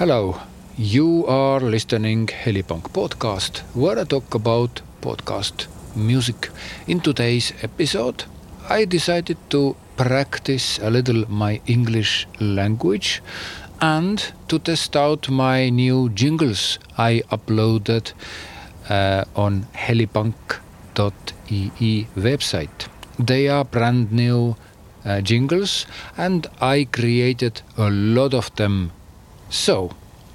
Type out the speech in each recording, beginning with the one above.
Hello, you are listening Helipunk podcast, where I talk about podcast music. In today's episode, I decided to practice a little my English language and to test out my new jingles I uploaded uh, on helipunk.ee website. They are brand new uh, jingles and I created a lot of them so,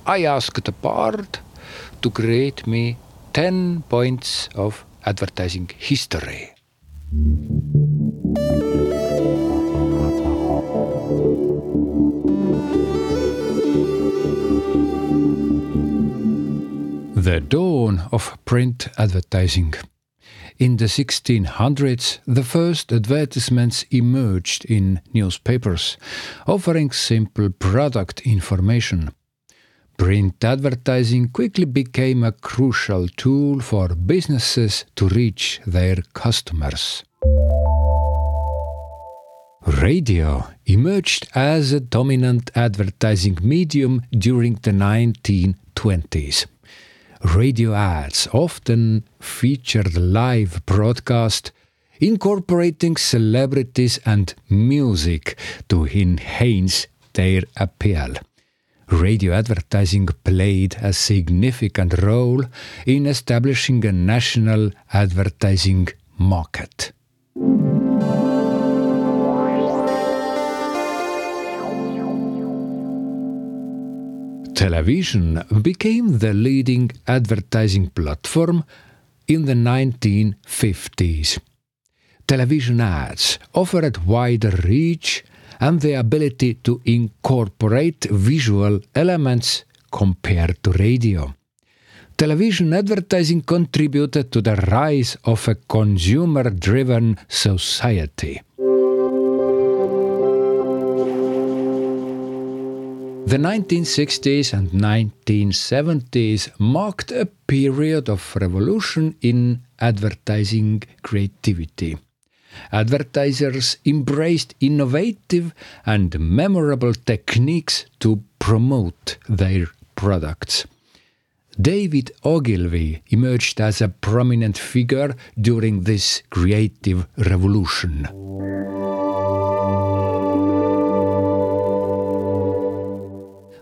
I asked the Bard to create me 10 points of advertising history. The dawn of print advertising. In the 1600s, the first advertisements emerged in newspapers, offering simple product information. Print advertising quickly became a crucial tool for businesses to reach their customers. Radio emerged as a dominant advertising medium during the 1920s radio ads often featured live broadcast incorporating celebrities and music to enhance their appeal. Radio advertising played a significant role in establishing a national advertising market. Television became the leading advertising platform in the 1950s. Television ads offered wider reach and the ability to incorporate visual elements compared to radio. Television advertising contributed to the rise of a consumer driven society. The 1960s and 1970s marked a period of revolution in advertising creativity. Advertisers embraced innovative and memorable techniques to promote their products. David Ogilvy emerged as a prominent figure during this creative revolution.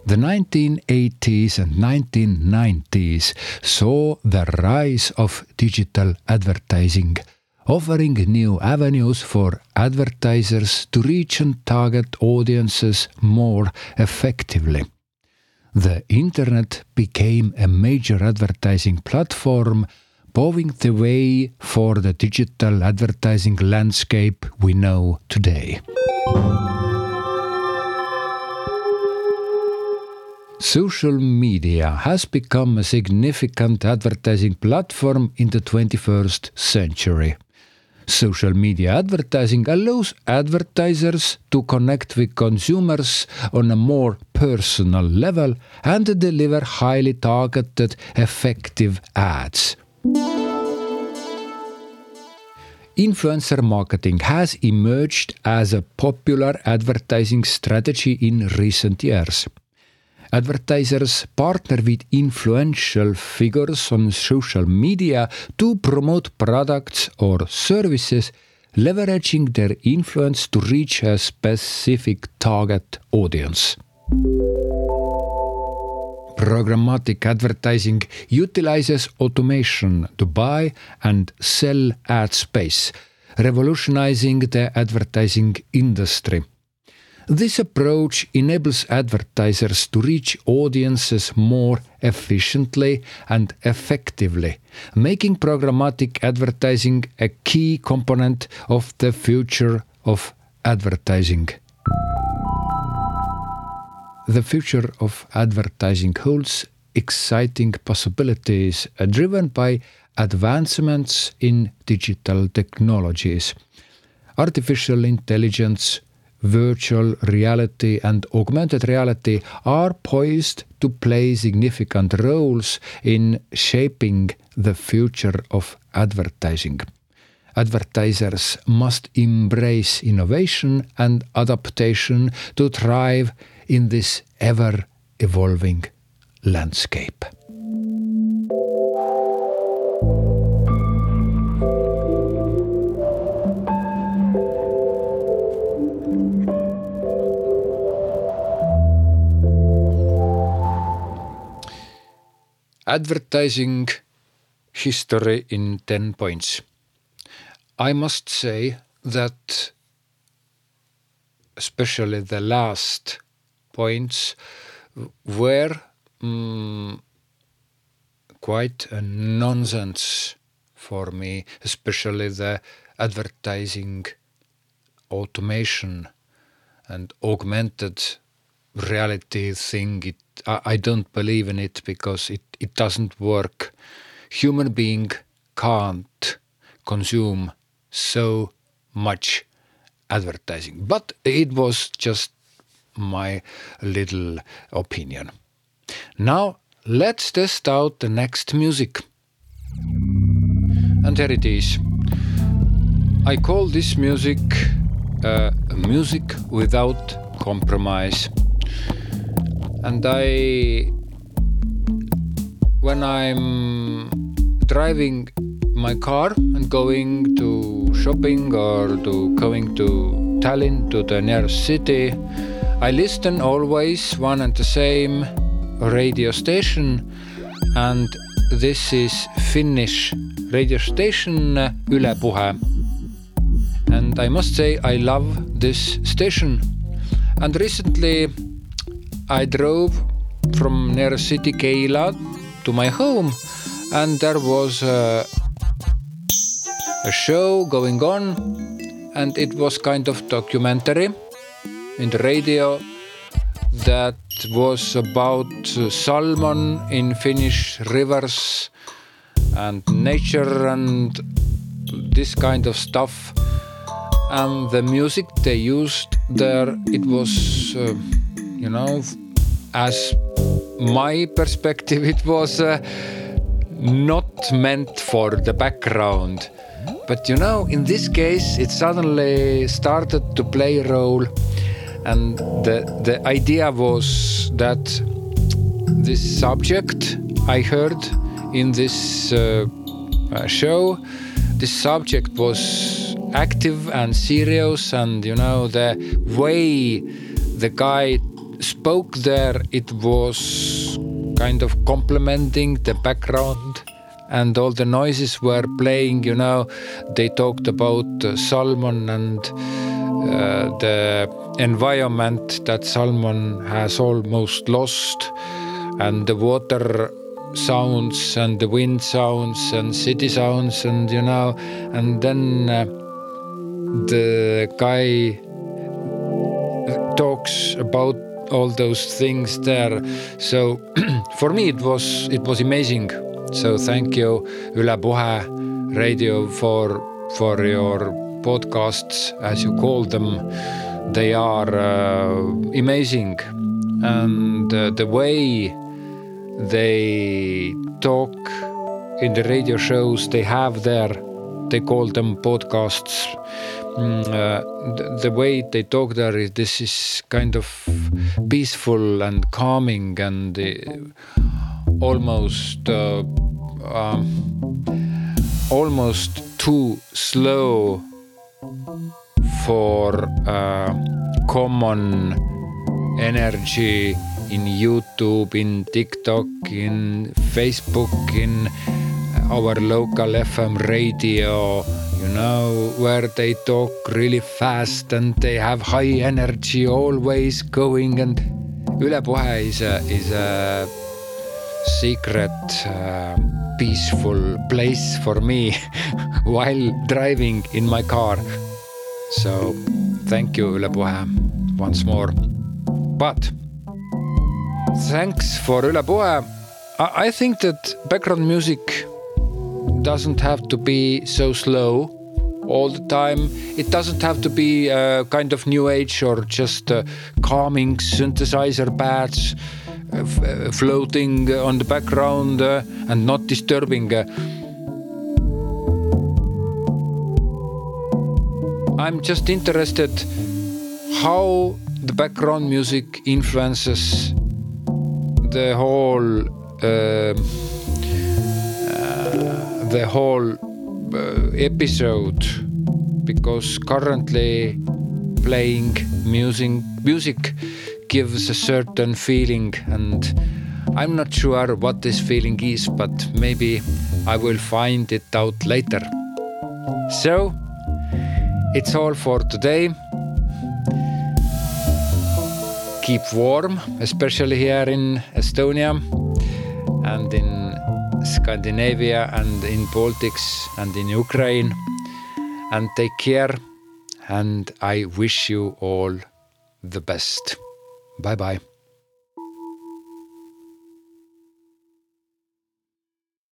The 1980s and 1990s saw the rise of digital advertising, offering new avenues for advertisers to reach and target audiences more effectively. The Internet became a major advertising platform, paving the way for the digital advertising landscape we know today. Social media has become a significant advertising platform in the 21st century. Social media advertising allows advertisers to connect with consumers on a more personal level and deliver highly targeted, effective ads. Influencer marketing has emerged as a popular advertising strategy in recent years. Advertisers partner with influential figures on social media to promote products or services, leveraging their influence to reach a specific target audience. Programmatic advertising utilizes automation to buy and sell ad space, revolutionizing the advertising industry. This approach enables advertisers to reach audiences more efficiently and effectively, making programmatic advertising a key component of the future of advertising. The future of advertising holds exciting possibilities uh, driven by advancements in digital technologies. Artificial intelligence, virtual reality and augmented reality are poised to play significant roles in shaping the future of advertising. Advertisers must embrace innovation and adaptation to thrive in this ever evolving landscape. Advertising history in 10 points. I must say that especially the last points were um, quite a nonsense for me, especially the advertising automation and augmented reality thing. It, I, I don't believe in it because it, it doesn't work. Human being can't consume so much advertising. But it was just my little opinion. Now let's test out the next music. And here it is. I call this music uh, music without compromise. And I, when I'm driving my car and going to shopping or to going to Tallinn to the nearest city, I listen always one and the same radio station and this is Finnish radio station Yle Puhe. And I must say I love this station. And recently I drove from near city Keila to my home and there was a, a show going on and it was kind of documentary in the radio that was about salmon in Finnish rivers and nature and this kind of stuff. And the music they used there, it was, uh, you know, as my perspective, it was uh, not meant for the background. But you know, in this case, it suddenly started to play a role and the, the idea was that this subject I heard in this uh, uh, show, this subject was active and serious, and you know, the way the guy spoke there, it was kind of complementing the background and all the noises were playing you know. They talked about salmon and uh, the environment that salmon has almost lost, and the water sounds and the wind sounds and city sounds, and you know, and then uh, the guy talks about all those things there. So for me, it was it was amazing. So thank you, Yle Puhe Radio, for for your podcasts, as you call them they are uh, amazing and uh, the way they talk in the radio shows they have there they call them podcasts. Mm, uh, the, way they talk there is this is kind of peaceful and calming and uh, almost uh, um, almost too slow for uh, common energy in YouTube, in TikTok, in Facebook, in our local FM radio, you know, where they talk really fast and they have high energy always going and Yle Puhe is a, is a secret uh, peaceful place for me while driving in my car. So thank you, Yle Puhe, once more. But thanks for Yle Puhe. I, I think that background music doesn't have to be so slow all the time. It doesn't have to be uh, kind of new age or just uh, calming synthesizer pads uh, floating on the background and not disturbing. I'm just interested how the background music influences the whole the whole uh, episode because currently playing music music gives a certain feeling and I'm not sure what this feeling is but maybe I will find it out later. So it's all for today. Keep warm, especially here in Estonia and in Scandinavia and in Baltics and in Ukraine. And take care. And I wish you all the best. Bye bye.